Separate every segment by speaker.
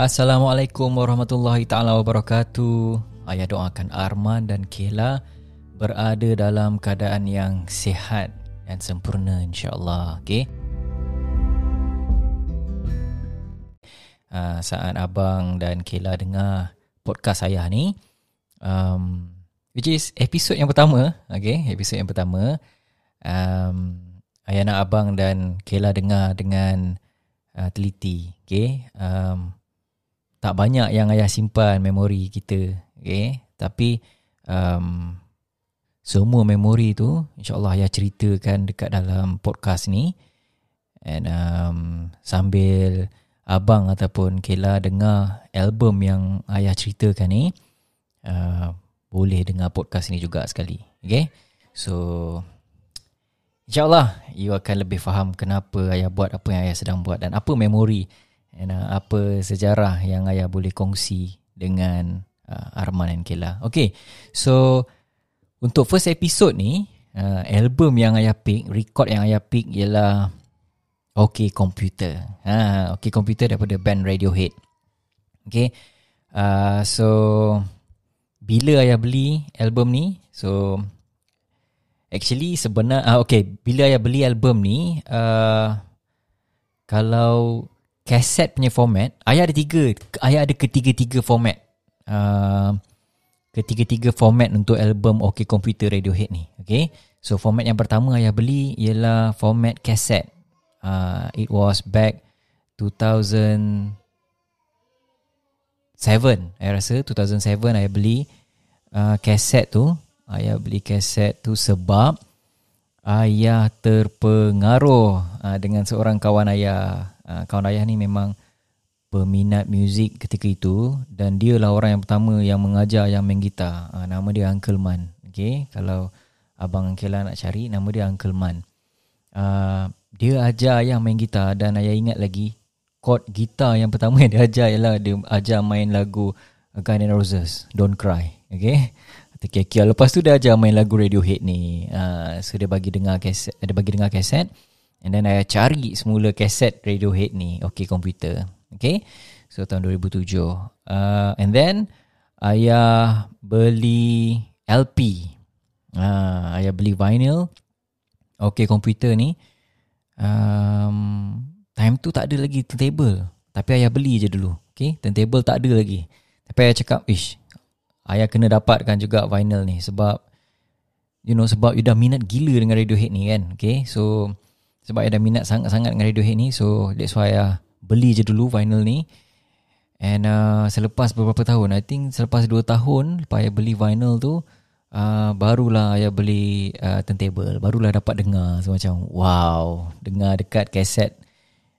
Speaker 1: Assalamualaikum warahmatullahi taala wabarakatuh. Ayah doakan Arman dan Kela berada dalam keadaan yang sihat dan sempurna insya-Allah. Okey. Uh, saat abang dan Kela dengar podcast ayah ni um, which is episod yang pertama, okey, episod yang pertama. Um, ayah nak abang dan Kela dengar dengan uh, teliti. Okay. Um, tak banyak yang ayah simpan memori kita. Okay. Tapi um, semua memori tu insyaAllah ayah ceritakan dekat dalam podcast ni. And um, sambil abang ataupun Kela dengar album yang ayah ceritakan ni. Uh, boleh dengar podcast ni juga sekali. Okay. So InsyaAllah you akan lebih faham kenapa ayah buat apa yang ayah sedang buat dan apa memori dan uh, apa sejarah yang ayah boleh kongsi dengan uh, Arman dan Kela. Okay, so untuk first episode ni, uh, album yang ayah pick, record yang ayah pick ialah Okay Computer. Ha, okay Computer daripada band Radiohead. Okay, uh, so bila ayah beli album ni, so Actually sebenar uh, Okay Bila ayah beli album ni uh, Kalau Kaset punya format Ayah ada tiga Ayah ada ketiga-tiga format. Uh, Ketiga-tiga format Untuk album Okay Computer Radiohead ni Okay? So format yang pertama Ayah beli Ialah format kaset uh, It was back 2007 Saya rasa 2007 ayah beli Kaset tu. Ayah beli kaset tu sebab ayah terpengaruh uh, dengan seorang kawan ayah. Uh, kawan ayah ni memang peminat muzik ketika itu dan dia lah orang yang pertama yang mengajar yang main gitar. Uh, nama dia Uncle Man. Okay, kalau abang Kela nak cari nama dia Uncle Man. Uh, dia ajar ayah main gitar dan ayah ingat lagi chord gitar yang pertama yang dia ajar ialah dia ajar main lagu Guns N' Roses, Don't Cry. Okay. Terkial-kial Lepas tu dia ajar main lagu Radiohead ni uh, So dia bagi dengar kaset Dia bagi dengar kaset And then saya cari semula kaset Radiohead ni. Okay komputer. Okay? So tahun 2007 uh, And then Ayah beli LP uh, Ayah beli vinyl. Okay komputer ni. Um, Time tu tak ada lagi turntable. Tapi ayah beli je dulu. Okay? Turntable tak ada lagi. Tapi ayah cakap Ish ayah kena dapatkan juga vinyl ni sebab you know sebab you dah minat gila dengan Radiohead ni kan? Okay? So sebab ayah dah minat sangat-sangat dengan Radiohead ni so that's why ayah beli je dulu vinyl ni. And uh, selepas beberapa tahun I think selepas 2 tahun lepas ayah beli vinyl tu uh, barulah ayah beli uh, turntable. Barulah dapat dengar. So macam wow dengar dekat kaset.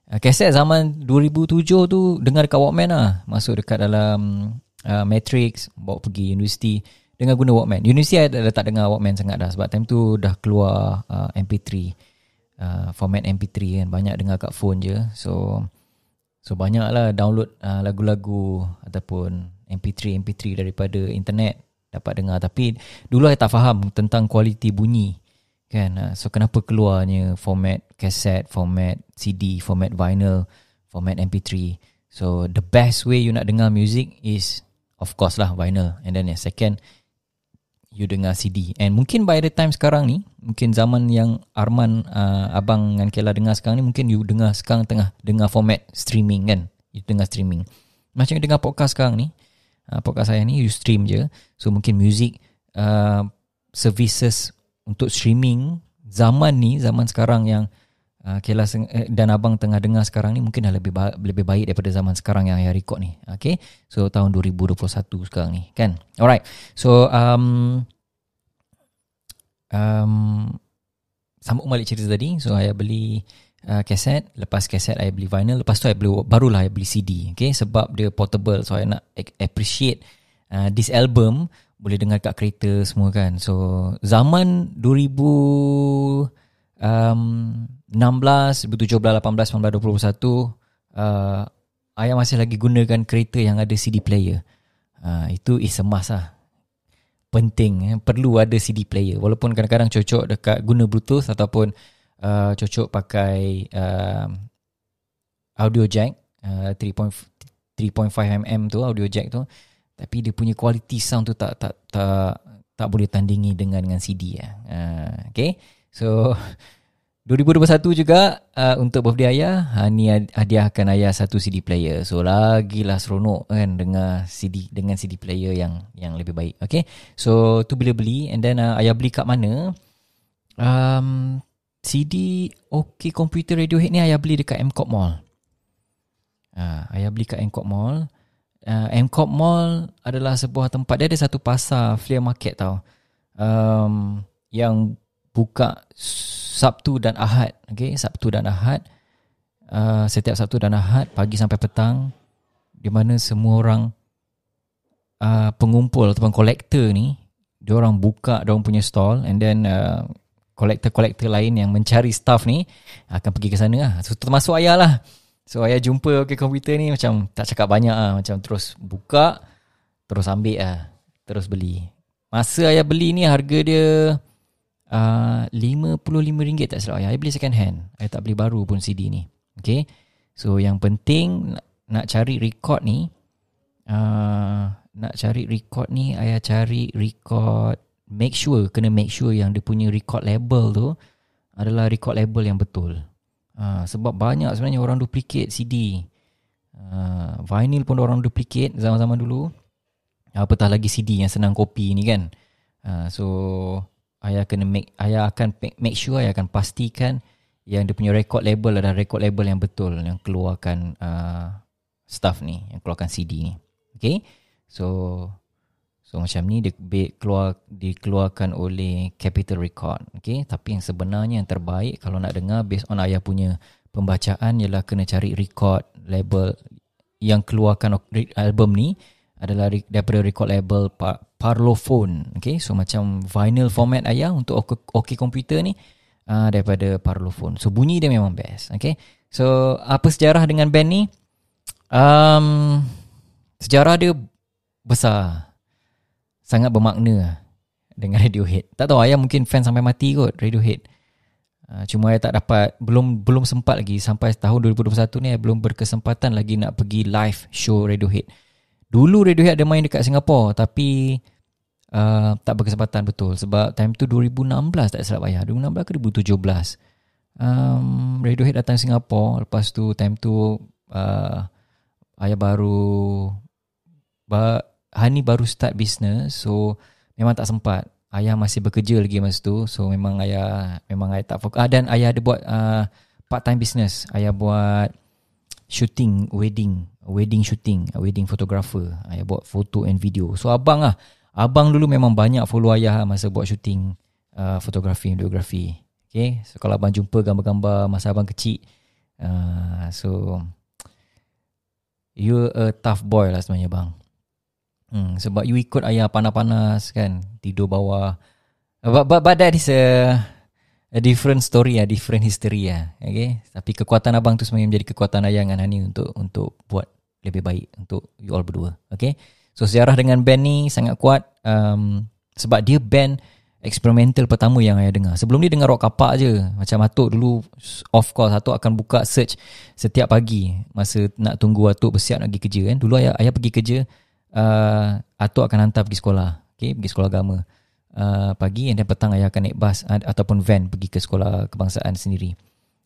Speaker 1: Uh, kaset zaman 2007 tu dengar dekat Walkman lah. Masuk dekat dalam uh, Matrix bawa pergi universiti. Dengan guna Walkman. Universiti dah, dah tak dengar Walkman sangat dah. Sebab time tu dah keluar uh, MP3 uh, format MP3 kan banyak dengar kat phone je. So so banyaklah download uh, lagu-lagu ataupun MP3 MP3 daripada internet dapat dengar tapi dulu saya tak faham tentang kualiti bunyi kan. Uh, so kenapa keluarnya format kaset, format CD, format vinyl, format MP3. So the best way you nak dengar music is Of course lah vinyl And then yang second You dengar CD And mungkin by the time sekarang ni Mungkin zaman yang Arman uh, Abang dengan Kela dengar sekarang ni Mungkin you dengar sekarang tengah Dengar format streaming kan? You dengar streaming. Macam you dengar podcast sekarang ni uh, Podcast saya ni You stream je. So mungkin music uh, Services Untuk streaming Zaman ni Zaman sekarang yang uh, Kela eh, dan abang tengah dengar sekarang ni mungkin dah lebih ba- lebih baik daripada zaman sekarang yang saya record ni. Okay. So tahun 2021 sekarang ni kan. Alright. So um, um, sambung balik cerita tadi. So saya beli uh, kaset. Lepas kaset saya beli vinyl. Lepas tu saya beli, barulah saya beli CD. Okay. Sebab dia portable. So saya nak appreciate uh, this album. Boleh dengar kat kereta semua kan. So zaman 2000 um, 16, 2017, 18, 19, 20, 21 uh, Ayah masih lagi gunakan kereta yang ada CD player uh, Itu is a must lah Penting, eh. perlu ada CD player Walaupun kadang-kadang cocok dekat guna bluetooth Ataupun uh, cocok pakai uh, audio jack uh, 3.5 3.5mm tu audio jack tu tapi dia punya quality sound tu tak tak tak tak boleh tandingi dengan dengan CD ya. Uh, okay. So 2021 juga uh, untuk birthday ayah Hani hadiahkan ayah satu CD player. So lagilah seronok kan dengan CD dengan CD player yang yang lebih baik. Okay. So tu bila beli and then uh, ayah beli kat mana? Um, CD OK Computer Radiohead ni ayah beli dekat MCOP Mall. Uh, ayah beli kat MCOP Mall. Uh, MCOP Mall adalah sebuah tempat dia ada satu pasar flea market tau. Um, yang buka Sabtu dan Ahad. Okay, Sabtu dan Ahad. Uh, setiap Sabtu dan Ahad, pagi sampai petang. Di mana semua orang uh, pengumpul ataupun kolektor ni, dia orang buka dia orang punya stall and then uh, kolektor-kolektor lain yang mencari staff ni akan pergi ke sana lah. So, termasuk ayah lah. So, ayah jumpa okay, komputer ni macam tak cakap banyak lah. Macam terus buka, terus ambil lah. Terus beli. Masa ayah beli ni harga dia uh, RM55 tak salah. Saya beli second hand. Saya tak beli baru pun CD ni. Okay. So yang penting nak cari record ni. Uh, nak cari record ni. Saya cari record. Make sure. Kena make sure yang dia punya record label tu. Adalah record label yang betul. Uh, sebab banyak sebenarnya orang duplicate CD. Uh, vinyl pun orang duplicate zaman-zaman dulu. Apatah lagi CD yang senang copy ni kan. Uh, so ayah kena make ayah akan make sure ayah akan pastikan yang dia punya record label adalah record label yang betul yang keluarkan uh, stuff ni yang keluarkan CD ni. Okay? So so macam ni dia keluar dikeluarkan oleh Capital Record. Okay? Tapi yang sebenarnya yang terbaik kalau nak dengar based on ayah punya pembacaan ialah kena cari record label yang keluarkan album ni adalah daripada record label Parlophone. Okay, so macam vinyl format ayah untuk OK komputer ni uh, daripada Parlophone. So bunyi dia memang best. Okay, so apa sejarah dengan band ni? Um, sejarah dia besar. Sangat bermakna dengan Radiohead. Tak tahu ayah mungkin fan sampai mati kot Radiohead. Uh, cuma ayah tak dapat belum belum sempat lagi sampai tahun 2021 ni belum berkesempatan lagi nak pergi live show Radiohead. Dulu Radiohead ada main dekat Singapura tapi uh, tak berkesempatan betul. Sebab time tu 2016 tak silap ayah 2016 ke 2017 um, Radiohead datang Singapura lepas tu time tu uh, ayah baru ba, Hani baru start business. So memang tak sempat. Ayah masih bekerja lagi masa tu. So memang ayah memang ayah tak fokus. Ah, dan ayah ada buat uh, part time business. Ayah buat shooting wedding. Wedding shooting, wedding photographer. Ayah buat foto and video. So abang lah. Abang dulu memang banyak follow ayah masa buat shooting uh, fotografi, videografi. Okay. So kalau abang jumpa gambar-gambar masa abang kecil. Uh, so you a tough boy lah sebenarnya bang. Hmm, sebab you ikut ayah panas-panas kan. Tidur bawah. But, but, but that is a a different story ya, different history ya. Okay. Tapi kekuatan abang tu sebenarnya menjadi kekuatan ayah dengan Hani untuk untuk buat lebih baik untuk you all berdua. Okay. So sejarah dengan band ni sangat kuat um, sebab dia band eksperimental pertama yang ayah dengar. Sebelum ni dengar rock kapak je. Macam Atuk dulu of course Atuk akan buka search setiap pagi masa nak tunggu Atuk bersiap nak pergi kerja kan. Dulu ayah, ayah pergi kerja uh, Atuk akan hantar pergi sekolah. Okay, pergi sekolah agama uh, pagi dan petang ayah akan naik bas uh, ataupun van pergi ke sekolah kebangsaan sendiri.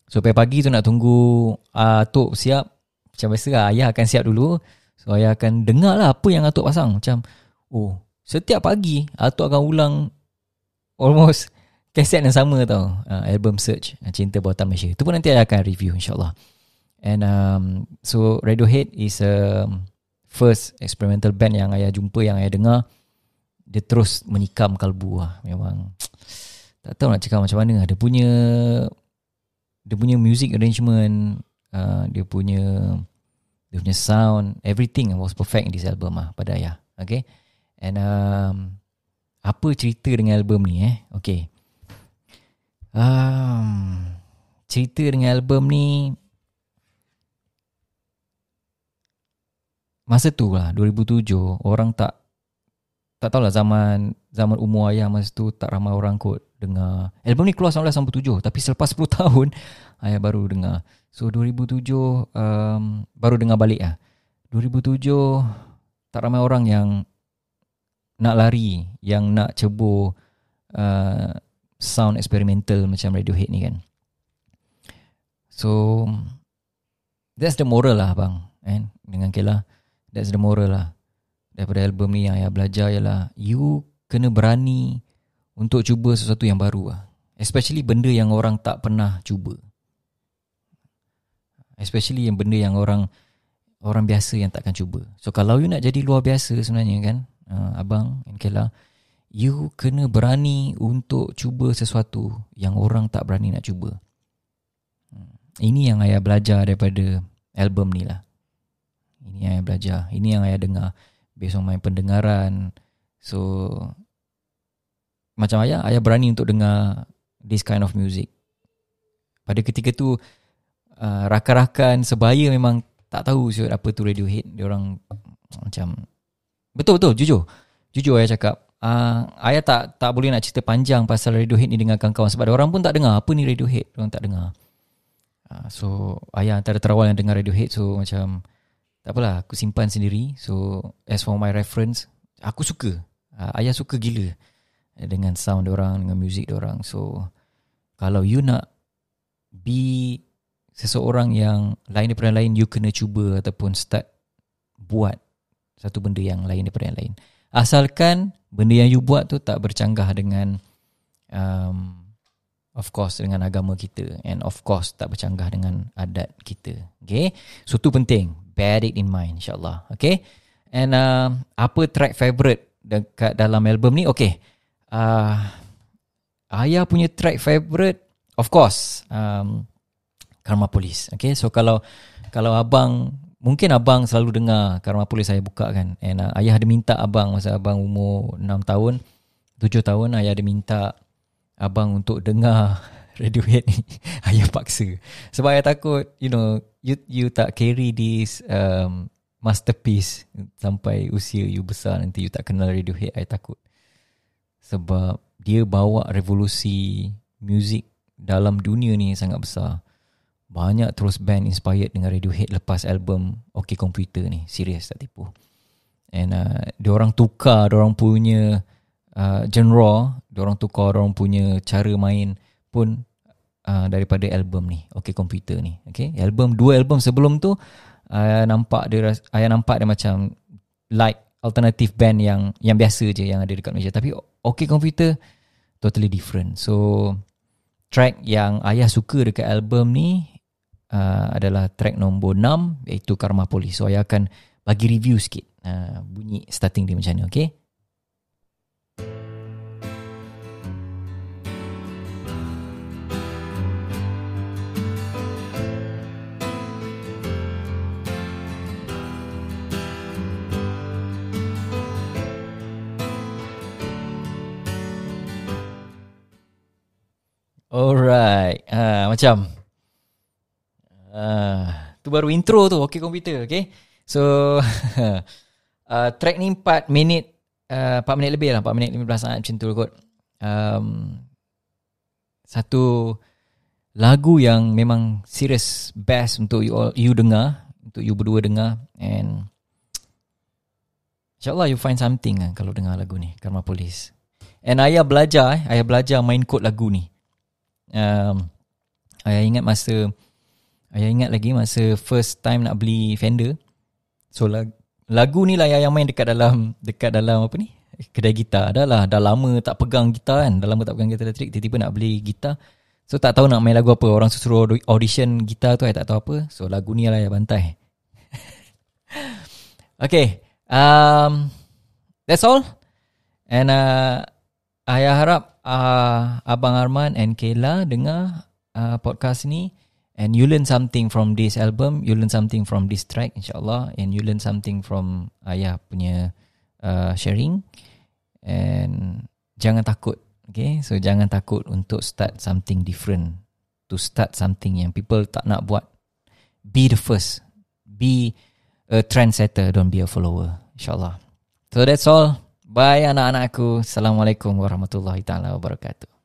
Speaker 1: So pagi tu nak tunggu uh, Atuk siap Macam biasa lah Ayah akan siap dulu So ayah akan dengar lah Apa yang Atuk pasang. Macam Oh Setiap pagi Atuk akan ulang Almost Kaset yang sama tau. Uh, Album Search Cinta Buatan Malaysia. Itu pun nanti ayah akan review InsyaAllah. And um, So Radiohead is a First experimental band yang ayah jumpa Yang ayah dengar. Dia terus menikam kalbu lah. Memang tak tahu nak cakap macam mana. Dia punya dia punya music arrangement, uh, dia punya dia punya sound, everything was perfect in this album lah pada ayah. Okay. And um, apa cerita dengan album ni eh? Okay. Um, cerita dengan album ni masa tu lah 2007 orang tak tak tahulah zaman zaman umur ayah masa tu tak ramai orang kot dengar. Album ni keluar 1997 tapi selepas 10 tahun ayah baru dengar. So 2007 um, baru dengar balik lah. 2007 tak ramai orang yang nak lari, yang nak cebur uh, sound experimental macam Radiohead ni kan. So that's the moral lah bang. Kan? Dengan Kela, that's the moral lah. Daripada album ni yang saya belajar ialah you kena berani untuk cuba sesuatu yang baru lah. Especially benda yang orang tak pernah cuba. Especially yang benda yang orang orang biasa yang takkan cuba. So kalau you nak jadi luar biasa sebenarnya kan, uh, abang and Kela, you kena berani untuk cuba sesuatu yang orang tak berani nak cuba. Hmm. Ini yang ayah belajar daripada album ni lah. Ini yang ayah belajar. Ini yang ayah dengar based on my pendengaran. So, macam ayah, ayah berani untuk dengar this kind of music. Pada ketika tu, uh, rakan-rakan sebaya memang tak tahu siapa apa tu Radiohead. Dia orang macam betul betul jujur. Jujur ayah cakap uh, ayah tak tak boleh nak cerita panjang pasal Radiohead ni dengan kawan-kawan sebab orang pun tak dengar apa ni Radiohead. Orang tak dengar. Uh, so ayah antara terawal yang dengar Radiohead so macam tak apalah aku simpan sendiri. So as for my reference aku suka. Uh, ayah suka gila dengan sound orang dengan music orang. So kalau you nak be seseorang yang lain daripada yang lain you kena cuba ataupun start buat satu benda yang lain daripada yang lain. Asalkan benda yang you buat tu tak bercanggah dengan um, of course dengan agama kita. And of course tak bercanggah dengan adat kita. Okay? So tu penting. Bear it in mind insyaallah. Okay? And uh, apa track favorite dekat dalam album ni? Okay. Uh, ayah punya track favorite of course um, Karma Police. Okay, so kalau kalau abang mungkin abang selalu dengar Karma Police saya buka kan. And uh, ayah ada minta abang masa abang umur 6 tahun, 7 tahun ayah ada minta abang untuk dengar Radiohead ni. ayah paksa. Sebab ayah takut, you know, you you tak carry this um, masterpiece sampai usia you besar nanti you tak kenal Radiohead, ayah takut. Sebab dia bawa revolusi muzik dalam dunia ni sangat besar banyak terus band inspired dengan Radiohead lepas album OK Computer ni. Serius tak tipu. And uh, dia orang tukar dia orang punya uh, genre, dia orang tukar dia orang punya cara main pun uh, daripada album ni, OK Computer ni. Okay, album dua album sebelum tu uh, nampak dia ayah nampak dia macam like alternative band yang yang biasa je yang ada dekat Malaysia tapi OK Computer totally different. So track yang ayah suka dekat album ni uh, adalah track nombor 6 iaitu Karma Police. So saya akan bagi review sikit uh, bunyi starting dia macam ni, okay? Alright, uh, macam Ah, tu baru intro tu okey komputer okey? So uh, track ni 4 minit uh, 4 minit lebih lah 4 minit 15 saat macam tu kot. Um, satu lagu yang memang serious best untuk you all you dengar untuk you berdua dengar and insyaallah you find something kan kalau dengar lagu ni Karma Police and ayah belajar eh ayah belajar main kod lagu ni. Um, ayah ingat masa Ayah ingat lagi masa first time nak beli Fender. So lagu ni lah yang main dekat dalam dekat dalam apa ni? Kedai gitar. Dah lah dah lama tak pegang gitar kan. Dah lama tak pegang gitar elektrik. Tiba-tiba nak beli gitar. So tak tahu nak main lagu apa. Orang suruh audition gitar tu saya tak tahu apa. So lagu ni lah yang bantai. okay. Um, that's all. And uh, ayah harap uh, Abang Arman and Kayla dengar uh, podcast ni and you learn something from this album you learn something from this track insyaallah. And you learn something from ayah punya uh, sharing. And jangan takut okay? So jangan takut untuk start something different. To start something yang people tak nak buat. Be the first. Be a trendsetter. Don't be a follower insyaallah. So that's all. Bye anak-anakku assalamualaikum warahmatullahi taala wabarakatuh